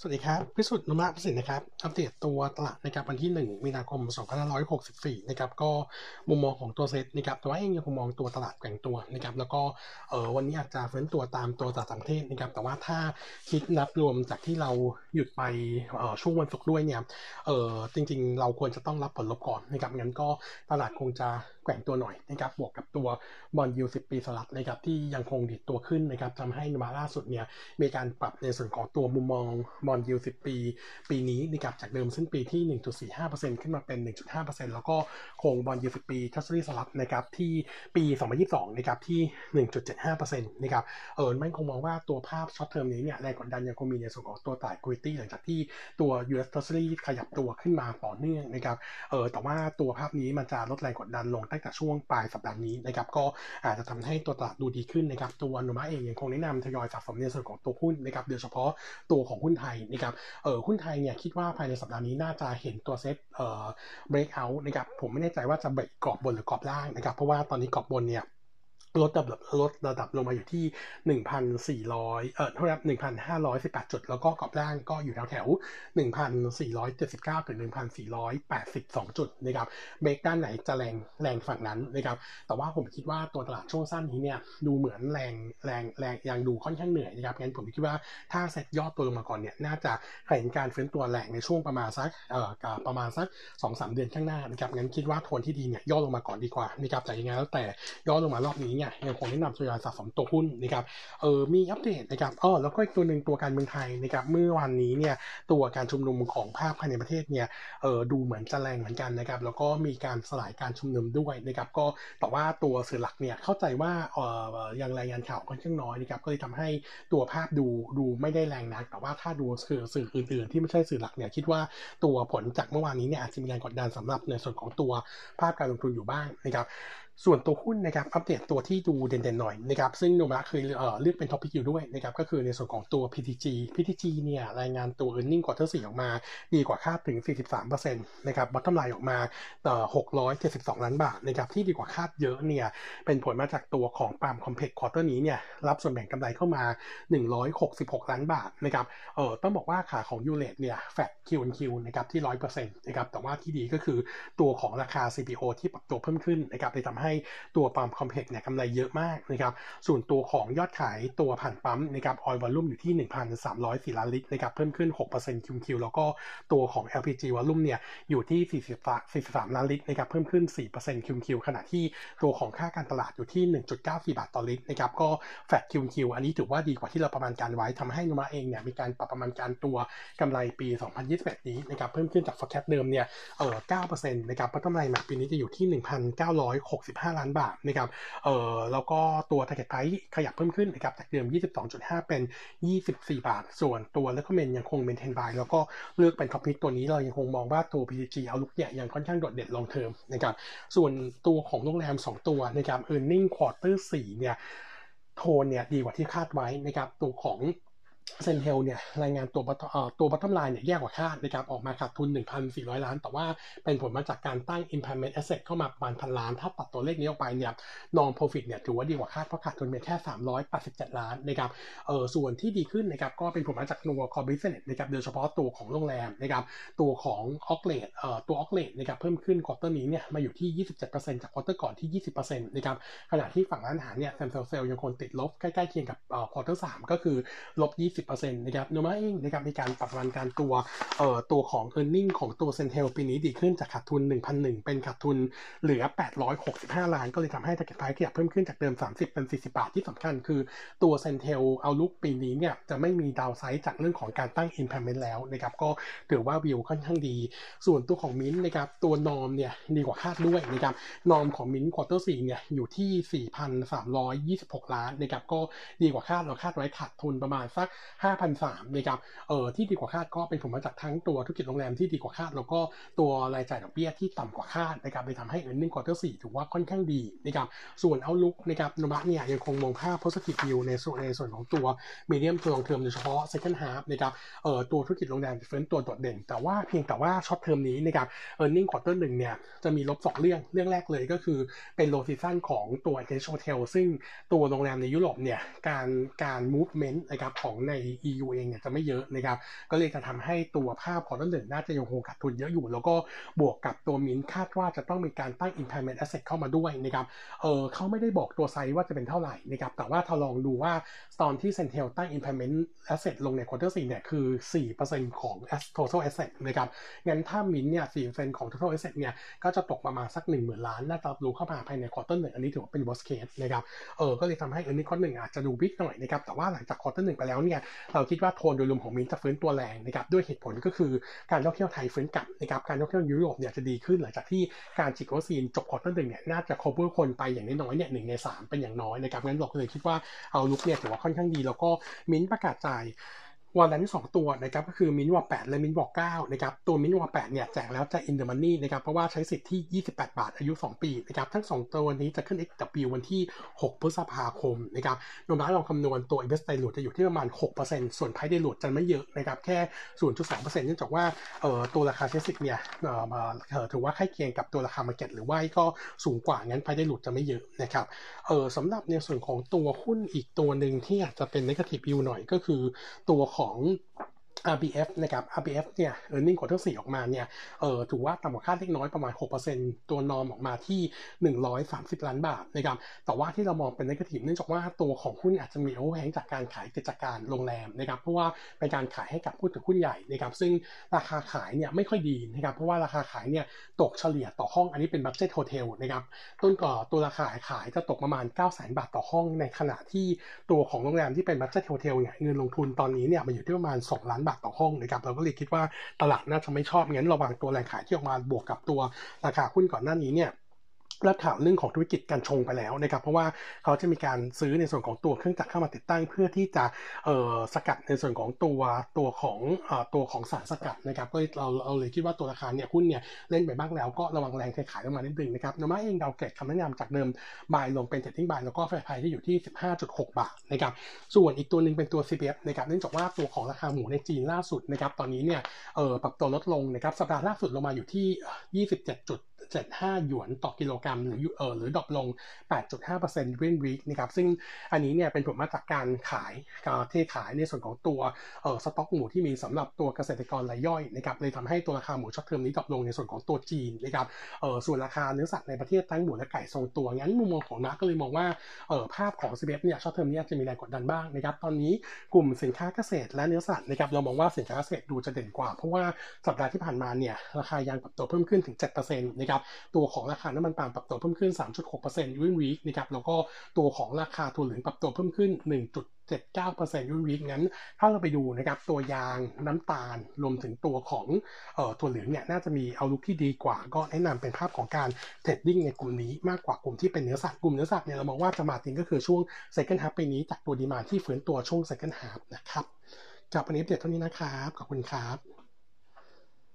สวัสดีครับ พิสุทธิ์นุมาประสิทธิ์นะครับ อัปเดตตัวตลาดนะครับวันที่ 1 มีนาคม 2564 นะครับ ก็มุมมองของตัวเซ็ตนะครับ แต่ว่าเองยังคงมองตัวตลาดแกว่งตัวนะครับ แล้วก็เออวันนี้อาจจะเฟ้นตัวตามตัวตลาดต่างประเทศนะครับ แต่ว่าถ้าคิดนับรวมจากที่เราหยุดไปเออช่วงวันศุกร์ด้วยเนี่ย เออจริง ๆ เราควรจะต้องรับผลลบก่อนนะครับ งั้นก็ตลาดคงจะแกว่งตัวหน่อยนะครับ บวกกับตัวบอลยูสิบปีสลับนะครับที่ยังคงดิดตัวขึ้นนะครับทำให้นุมาล่าสุดเนี่ยมีการปรับในส่วนของตัวมุมมองบอลยูสิบปี ปีนี้นะครับจากเดิมสิ้นปีที่ 1.45%ขึ้นมาเป็น 1.5%แล้วก็คงบอลยูสิบปีทัศนีสลับนะครับที่ปี 2022นะครับที่ 1.75%นะครับเออไม่คงมองว่าตัวภาพช็อตเทอมนี้เนี่ยแรงกดดันยังคงมีในส่วนของตัวตลาดกุยตี้หลังจากที่ตัว US Treasury ขยับตัวขึ้นมาต่อเนื่องนะครับเออแต่ว่าตัวภาพนี้มันจะลดแรงกดดันลงตั้งแต่ช่วงปลายสัปดาห์นี้นะครับก็อาจจะทำให้ตัวตลาดดูดีขึ้นนะครับตัวโนมาเองยังคงแนะนำทยอยสะสมในส่วนของตัวหุ้นนะครับโดยเฉพาะตัวของหุ้นไทยนะครับเออหุ้นไทยเนี่ยคิดว่าภายในสัปดาห์นี้น่าจะเห็นตัวเซ็ตเอ่อ break out นะครับผมไม่แน่ใจว่าจะเบรกกรอบบนหรือกรอบล่างนะครับเพราะว่าตอนนี้กรอบบนเนี่ย ลดระดับลดระดับลงมาอยู่ที่ 1,400 เอ่อเท่านั้น1,518 จุด แล้วก็กรอบล่างก็อยู่แถวแถว1,479 ถึง 1,482 จุดนะครับเบรกด้านไหนจะแรงแรงฝั่งนั้นนะครับแต่ว่าผมคิดว่าตัวตลาดช่วงสั้นนี้เนี่ยดูเหมือนแรงแรงแรงยังดูค่อนข้างเหนื่อยนะครับงั้นผมคิดว่าถ้าเซ็ตยอดตัวลงมาก่อนเนี่ยน่าจะเห็นการเฟ้นตัวแรงในช่วงประมาณสักเอ่อประมาณสัก 2-3 เดือนข้างหน้านะครับงั้นคิดว่าโทนที่ดีเนี่ยย่อลงมาก่อนดีกว่านะครับแต่ยังไงแล้วแต่ย่อลงมารอบนี้เนี่ยยังคงแนะนำทยอยสะสมตัวหุ้นนะครับเออมีอัปเดตนะครับอ๋อแล้วก็อีกตัวหนึ่งตัวการเมืองไทยนะครับเมื่อวันนี้เนี่ยตัวการชุมนุมของภาคภายในประเทศเนี่ยเออดูเหมือนจะแรงเหมือนกันนะครับแล้วก็มีการสลายการชุมนุมด้วยนะครับก็แต่ว่าตัวสื่อหลักเนี่ยเข้าใจว่าเออยังรายงานข่าวค่อนข้างน้อยนะครับก็เลยทำให้ตัวภาพดูดูไม่ได้แรงนัก แต่ว่าถ้าดูสื่อสื่ออื่นๆ ที่ไม่ใช่สื่อหลักเนี่ยคิดว่าตัวผลจากเมื่อวานนี้เนี่ยอาจจะมีแรงกดดันสำหรับในส่วนของตัวภาพการลงทุนอยู่บ้างนะครับ ส่วนตัวหุ้นนะครับอัปเดตตัวที่ดูเด่นๆหน่อยนะครับซึ่งโนมูระเคยเอ่อเลือกเป็น top pick อยู่ด้วยนะครับก็คือในส่วนของตัว PTG PTG เนี่ยรายงานตัว e a r n i n g ควอเตอร์สี่ออกมา ดีกว่าคาดถึง 43%นะครับ bottom line ออกมาเอ่อ672 ล้านบาทนะครับที่ดีกว่าคาดเยอะเนี่ยเป็นผลมาจากตัวของ palm complex quarter นี้เนี่ยรับส่วนแบ่งกำไรเข้ามา 166 ล้านบาทนะครับเออต้องบอกว่าขาของ U-rate เนี่ย flat QQ นะครับที่ 100%นะครับแต่ว่าที่ดีก็คือตัวของราคา CPO ที่ปรับตัวเพิ่มขึ้นนะครับเลยทำให้ตัว palm complex เนี่ยกำไรเยอะมากนะครับส่วนตัวของยอดขายตัวผ่านปั๊มนะครับ oil volume อยู่ที่ 1,304ล้านลิตรนะครับเพิ่มขึ้น6% QQ แล้วก็ตัวของ LPG volume เนี่ยอยู่ที่ 43 ล้านลิตรนะครับเพิ่มขึ้น4% QQ ขณะที่ตัวของค่าการตลาดอยู่ที่ 1.94 บาทต่อลิตรนะครับก็ flat QQ อันนี้ถือว่าดีกว่าที่เราประมาณการไว้ทำให้โนมูระเองเนี่ยมีการปรับประมาณการตัวกำไรปี 2021 นี้นะครับเพิ่มขึ้นจาก forecast เดิมเนี่ยเออ9%นะครับกำไรแมปีนี้จะอยู่ที่ 1,965 5 ล้านบาทนะครับเออแล้วก็ตัว target price ขยับเพิ่มขึ้นนะครับจากเดิม 22.5 เป็น 24 บาท ส่วนตัว recommend ยังคง maintain buy แล้วก็เลือกเป็น top pick ตัวนี้เรายังคงมองว่าตัว PTG outlook เนี่ยยังค่อนข้างโดดเด่น long term นะครับส่วนตัวของโรงแรม 2 ตัวนะครับ earning quarter 4เนี่ยโทนเนี่ยดีกว่าที่คาดไว้นะครับตัวของ CENTEL เนี่ยรายงานตัวตัว bottom line เนี่ยแย่กว่าคาดนะครับออกมาขาดทุน 1,400 ล้าน แต่ว่าเป็นผลมาจากการตั้ง impairment asset เข้ามาประมาณพันล้าน ถ้าตัดตัวเลขนี้ออกไปเนี่ย norm profit เนี่ยถือว่าดีกว่าคาดเพราะขาดทุนเพียงแค่ 387 ล้านนะครับเออส่วนที่ดีขึ้นนะครับก็เป็นผลมาจากตัว core business นะครับโดยเฉพาะตัวของโรงแรมนะครับตัวของ occ rate เอ่อตัว occ rate นะครับเพิ่มขึ้น quarter นี้เนี่ยมาอยู่ที่ 27%จาก quarter ก่อนที่ 20%นะครับขณะที่ฝั่งร้านอาหารเนี่ย same store sales ยังคงติดลบใกล้ๆเคียงกับเอ่อ quarter สก็คือลบ20นะครับโนมูระเองนะครับมีการปรับประมาณการตัวเอ่อตัวของ e a r n i n g ของตัว CENTEL ปีนี้ดีขึ้นจากขาดทุน 1,001 เป็นขาดทุนเหลือ 865 ล้าน ก็เลยทำให้ target price ขยับเพิ่มขึ้นจากเดิม 30 เป็น 40 บาทที่สำคัญคือตัว CENTEL outlook ปีนี้เนี่ยจะไม่มี downside จากเรื่องของการตั้ง impairment แล้วนะครับก็ถือว่าวิวค่อนข้างดี ส่วนตัวของมินนะครับตัว norm เนี่ยดีกว่าคาดด้วยนะครับ norm ของ MINT quarter สี่เนี่ยอยู่ที่ 4,326 ล้านนะครับก็ดีกว่าคาดเราคาดไว้ขาดทุนประมาณสัก5,003นะครับเออที่ดีกว่าคาดก็เป็นผลมาจากทั้งตัวธุรกิจโรงแรมที่ดีกว่าคาด แล้วก็ตัวรายจ่ายดอกเบี้ยที่ต่ำกว่าคาดนะครับเลยทำให้ earning quarter 4ถือว่าค่อนข้างดีนะครับส่วนเอาลุกนะครับนบัตเนี่ยยังคงมองภาพ positive view ในส่วนในส่วนของตัว medium to long term โดยเฉพาะ second half นะครับเอ่อตัวธุรกิจโรงแรมเฟ้นตัวโดดเด่น แต่ว่าเพียงแต่ว่าช็อตเทอมนี้นะครับ earning quarter หนึ่งเนี่ยจะมีลบ 2 เรื่องเรื่องแรกเลยก็คือเป็น low season ของตัว international hotel ซึ่งตัวโรงแรมในยุโรปเนี่ยการการ movement นะครับของใน EU เองเนี่ยจะไม่เยอะนะครับ ก็เลยจะทำให้ตัวภาพของต้นหนึ่งน่าจะยังคงขาดทุนเยอะอยู่ แล้วก็บวกกับตัวมินคาดว่าจะต้องมีการตั้ง impairment asset เข้ามาด้วยนะครับ เออเขาไม่ได้บอกตัวไซส์ว่าจะเป็นเท่าไหร่นะครับ แต่ว่าถ้าลองดูว่าตอนที่ Centel ตั้ง impairment asset ลงใน quarter 4เนี่ยคือ 4%ของ total asset นะครับ งั้นถ้ามินเนี่ย 4%ของ total asset เนี่ย ก็จะตกประมาณสัก 1 0,000 ล้านน่าจะรู้เข้ามาภายใน quarter หนึ่งอันนี้ถือว่าเป็น worst case นะครับ เออ ก็เลยทำให้ earning quarter หนึ่งอาจจะดูบิ๊กหน่อยนะครับ แต่ว่าหลังจาก quarter หนึ่งไปแล้วเนี่ยเราคิดว่าโทนโดยรวมของมินจะฟื้นตัวแรงนะครับด้วยเหตุผลก็คือการท่องเที่ยวไทยฟื้นกลับนะครับการท่องเที่ยวยุโรปเนี่ยจะดีขึ้นหลังจากที่การฉีดวัคซีนจบ quarter หนึ่งเนี่ยน่าจะ cover คนไปอย่างน้อยเนี่ยหนึ่งในสามเป็นอย่างน้อยนะครับงั้นเราก็เลยคิดว่าเอาลุกเนี่ยถือว่าค่อนข้างดีแล้วก็มินประกาศจ่าย วันละที่สองตัวนะครับก็คือมินวอแปดและมินวอเก้านะครับตัวมินวอแปดเนี่ยแจกแล้วจะอินเดอร์มันนี่นะครับเพราะว่าใช้สิทธิ์ที่ 28 บาทอายุ 2 ปีนะครับทั้ง 2 ตัวนี้จะขึ้น XW วันที่ 6 พฤษภาคมนะครับโดยมาลองคำนวณตัว Invest Dilute จะอยู่ที่ประมาณ 6%ส่วน Price Dilute จะไม่เยอะนะครับแค่ 0.2%เนื่องจากว่าเอ่อตัวราคาใช้สิทธิ์เนี่ยเอ่อมาถือว่าใกล้เคียงกับตัวราคา Market หรือว่าก็สูงกว่างั้น Price Dilute จะไม่เยอะนะครับเอ่อสำหรับในส่วนของตัวหุ้นอีกตัวหนึ่งที่อาจจะเป็น Negative View หน่อยก็คือตัวของ RBF นะครับ RBF เนี่ย earning quarter 4ออกมาเนี่ย เออถือว่าต่ำกว่าคาดเล็กน้อยประมาณ 6%ตัวนอมออกมาที่ 130 ล้านบาทนะครับ แต่ว่าที่เรามองเป็น negative เนื่องจากว่าตัวของหุ้นอาจจะมีโอเวอร์แฮงจากการขายกิจการโรงแรมนะครับ เพราะว่าเป็นการขายให้กับผู้ถือหุ้นใหญ่นะครับ ซึ่งราคาขายเนี่ยไม่ค่อยดีนะครับ เพราะว่าราคาขายเนี่ยตกเฉลี่ยต่อห้อง อันนี้เป็น budget hotel นะครับ ต้นก่อตัวราคาขายจะตกประมาณ 9 0 0 0 0 0 บาทต่อห้อง ในขณะที่ตัวของโรงแรมที่เป็น budget hotel เนี่ยเงินลงทุนตอนนี้เนี่ยมันอยู่ที่ประมาณ 2 ล้านบาทต่อห้องนะครับเราก็เลยคิดว่าตลาดน่าจะไม่ชอบงั้นระวังตัวแรงขายที่ออกมาบวกกับตัวราคาหุ้นก่อนหน้านี้เนี่ย รับข่าวเรื่องของธุรกิจการชงไปแล้วนะครับ เพราะว่าเขาจะมีการซื้อในส่วนของตัวเครื่องจักรเข้ามาติดตั้ง เพื่อที่จะเออสกัดในส่วนของตัวตัวของตัวของสารสกัดนะครับก็เราเราเลยคิดว่าตัวราคาเนี่ยหุ้นเนี่ยเล่นไปบ้างแล้วก็ระวังแรงขายลงมานิดนึงนะครับโนมูระเองเราลดคำแนะนำจากเดิม buy ลงเป็น trading buy แล้วก็ fair price ที่อยู่ที่ 15.6 บาทนะครับส่วนอีกตัวหนึ่งเป็นตัว CPF นะครับเนื่องจากว่าตัวของราคาหมูในจีนล่าสุดนะครับตอนนี้เนี่ยเออปรับตัวลดลงนะครับสัปดาห์ล่าสุดลงมาอยู่ที่ 27 จุด75 หยวนต่อกิโลกรัมหรือเออหรือ drop ลง 8.5% week on week นะครับซึ่งอันนี้เนี่ยเป็นผลมาจากการขายการเทขายในส่วนของตัวเออสต็อกหมูที่มีสำหรับตัวเกษตรกรรายย่อยนะครับเลยทำให้ตัวราคาหมู short term นี้ drop ลงในส่วนของตัวจีนนะครับเออส่วนราคาเนื้อสัตว์ในประเทศทั้งหมูและไก่ทรงตัวงั้นมุมมองของนักก็เลยมองว่าเออภาพของ c ีเนี่ยช็อตเทอมนี้จะมีแรงกดดันบ้างนะครับตอนนี้กลุ่มสินค้าเกษตรและเนื้อสัตว์นะครับเรามองว่าสินค้าเกษตรดูจะเด่นกว่า เพราะว่าสัปดาห์ที่ผ่านมาเนี่ยราคายางปรับตัวเพิ่มขึ้นถึง 7%นะครับตัวของราคาน้ำมันปาล์มปรับตัวเพิ่มขึ้น 3.6% week on week นะครับแล้วก็ตัวของราคาถั่วเหลืองปรับตัวเพิ่มขึ้น 1.79% week on week งั้น ถ้าเราไปดูนะครับตัวยางน้ำตาลรวมถึงตัวของเอ่อถั่วเหลืองเนี่ยน่าจะมี outlook ที่ดีกว่า ก็แนะนำเป็นภาพของการ trading ในกลุ่มนี้มากกว่ากลุ่มที่เป็นเนื้อสัตว์กลุ่มเนื้อสัตว์เนี่ยเรามองว่าจะมาติงก็คือช่วง second half ปีนี้จากตัว demand ที่ฟื้นตัวช่วง second half นะครับกับวันนี้เด็ดเท่านี้นะครับขอบคุณครับ